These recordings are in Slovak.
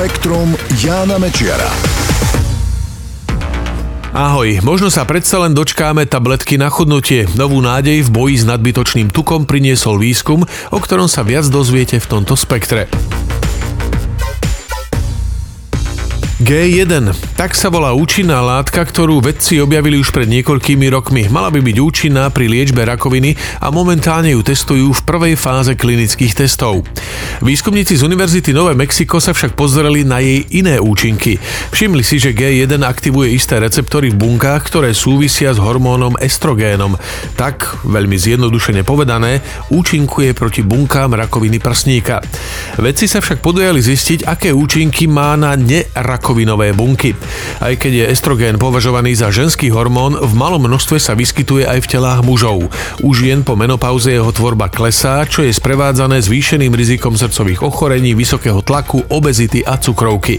Spektrum Jána Mečiara. Ahoj, možno sa predsa len dočkáme tabletky na chudnutie. Novú nádej v boji s nadbytočným tukom priniesol výskum, o ktorom sa viac dozviete v tomto spektre. G1. Tak sa volá účinná látka, ktorú vedci objavili už pred niekoľkými rokmi. Mala by byť účinná pri liečbe rakoviny a momentálne ju testujú v prvej fáze klinických testov. Výskumníci z Univerzity Nové Mexiko sa však pozreli na jej iné účinky. Všimli si, že G1 aktivuje isté receptory v bunkách, ktoré súvisia s hormónom estrogénom. Tak, veľmi zjednodušene povedané, účinkuje proti bunkám rakoviny prsníka. Vedci sa však podujali zistiť, aké účinky má na nerakovinu rakovinové bunky. Aj keď je estrogén považovaný za ženský hormón, v malom množstve sa vyskytuje aj v telách mužov. U žien po menopauze jeho tvorba klesá, čo je sprevádzané zvýšeným rizikom srdcových ochorení, vysokého tlaku, obezity a cukrovky.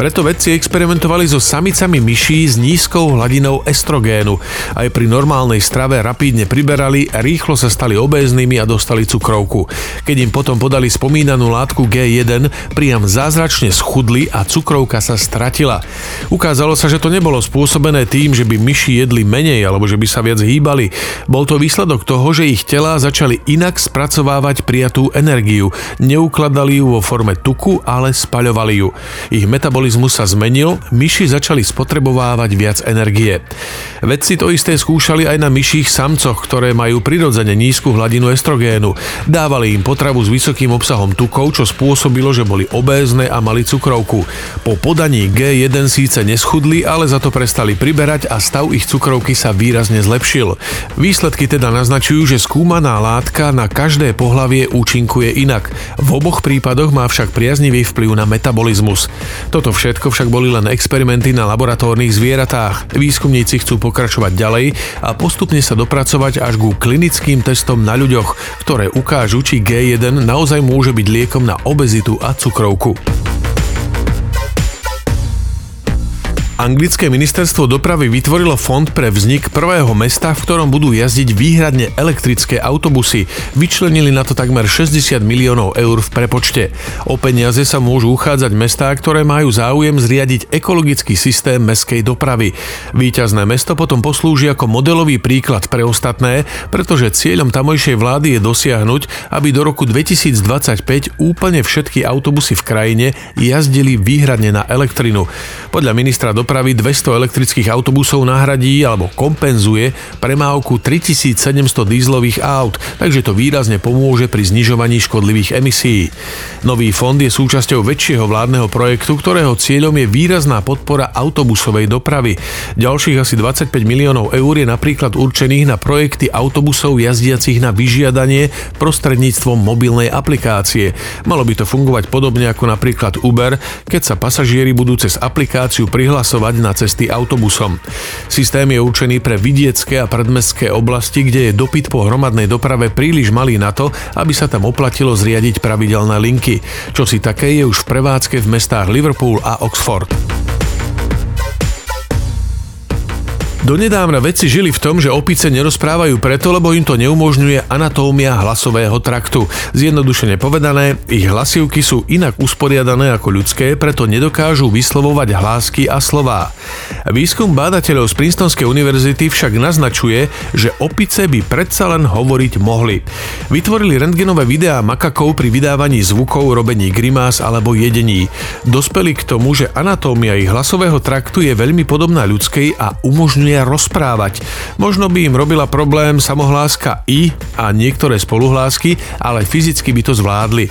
Preto vedci experimentovali so samicami myší s nízkou hladinou estrogénu. Aj pri normálnej strave rapídne priberali, rýchlo sa stali obéznymi a dostali cukrovku. Keď im potom podali spomínanú látku G1, priam zázračne schudli a cukrovka sa stratila. Ukázalo sa, že to nebolo spôsobené tým, že by myši jedli menej alebo že by sa viac hýbali. Bol to výsledok toho, že ich telá začali inak spracovávať prijatú energiu. Neukladali ju vo forme tuku, ale spaľovali ju. Ich metabolizmus sa zmenil, myši začali spotrebovávať viac energie. Vedci to isté skúšali aj na myších samcoch, ktoré majú prirodzene nízku hladinu estrogénu. Dávali im potravu s vysokým obsahom tukov, čo spôsobilo, že boli obézne a mali cukrovku. Po podaní Chalani G1 síce neschudli, ale za to prestali priberať a stav ich cukrovky sa výrazne zlepšil. Výsledky teda naznačujú, že skúmaná látka na každé pohlavie účinkuje inak. V oboch prípadoch má však priaznivý vplyv na metabolizmus. Toto všetko však boli len experimenty na laboratórnych zvieratách. Výskumníci chcú pokračovať ďalej a postupne sa dopracovať až ku klinickým testom na ľuďoch, ktoré ukážu, či G1 naozaj môže byť liekom na obezitu a cukrovku. Anglické ministerstvo dopravy vytvorilo fond pre vznik prvého mesta, v ktorom budú jazdiť výhradne elektrické autobusy. Vyčlenili na to takmer 60 miliónov eur v prepočte. O peniaze sa môžu uchádzať mestá, ktoré majú záujem zriadiť ekologický systém meskej dopravy. Výťazné mesto potom poslúži ako modelový príklad pre ostatné, pretože cieľom tamojšej vlády je dosiahnuť, aby do roku 2025 úplne všetky autobusy v krajine jazdili výhradne na elektrinu. Podľa ministra dopravy dopravy 200 elektrických autobusov nahradí alebo kompenzuje premávku 3700 dízlových aut, takže to výrazne pomôže pri znižovaní škodlivých emisí. Nový fond je súčasťou väčšieho vládneho projektu, ktorého cieľom je výrazná podpora autobusovej dopravy. Ďalších asi 25 miliónov eur je napríklad určených na projekty autobusov jazdiacich na vyžiadanie prostredníctvom mobilnej aplikácie. Malo by to fungovať podobne ako napríklad Uber, keď sa pasažieri budú cez aplikáciu prihlasovať cestovať na cesty autobusom. Systém je určený pre vidiecké a predmestské oblasti, kde je dopyt po hromadnej doprave príliš malý na to, aby sa tam oplatilo zriadiť pravidelné linky. Čo si také je už v prevádzke v mestách Liverpool a Oxford. Donedávna vedci žili v tom, že opice nerozprávajú preto, lebo im to neumožňuje anatómia hlasového traktu. Zjednodušene povedané, ich hlasivky sú inak usporiadané ako ľudské, preto nedokážu vyslovovať hlásky a slová. Výskum bádateľov z Princetonskej univerzity však naznačuje, že opice by predsa len hovoriť mohli. Vytvorili rentgenové videá makakov pri vydávaní zvukov, robení grimás alebo jedení. Dospeli k tomu, že anatómia ich hlasového traktu je veľmi podobná ľudskej a umožňuje vedia rozprávať. Možno by im robila problém samohláska i a niektoré spoluhlásky, ale fyzicky by to zvládli.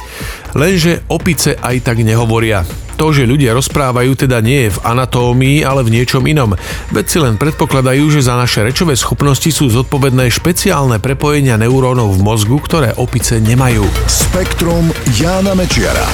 Lenže opice aj tak nehovoria. To, že ľudia rozprávajú, teda nie je v anatómii, ale v niečom inom. Vedci len predpokladajú, že za naše rečové schopnosti sú zodpovedné špeciálne prepojenia neurónov v mozgu, ktoré opice nemajú. Spektrum Jána Mečiara.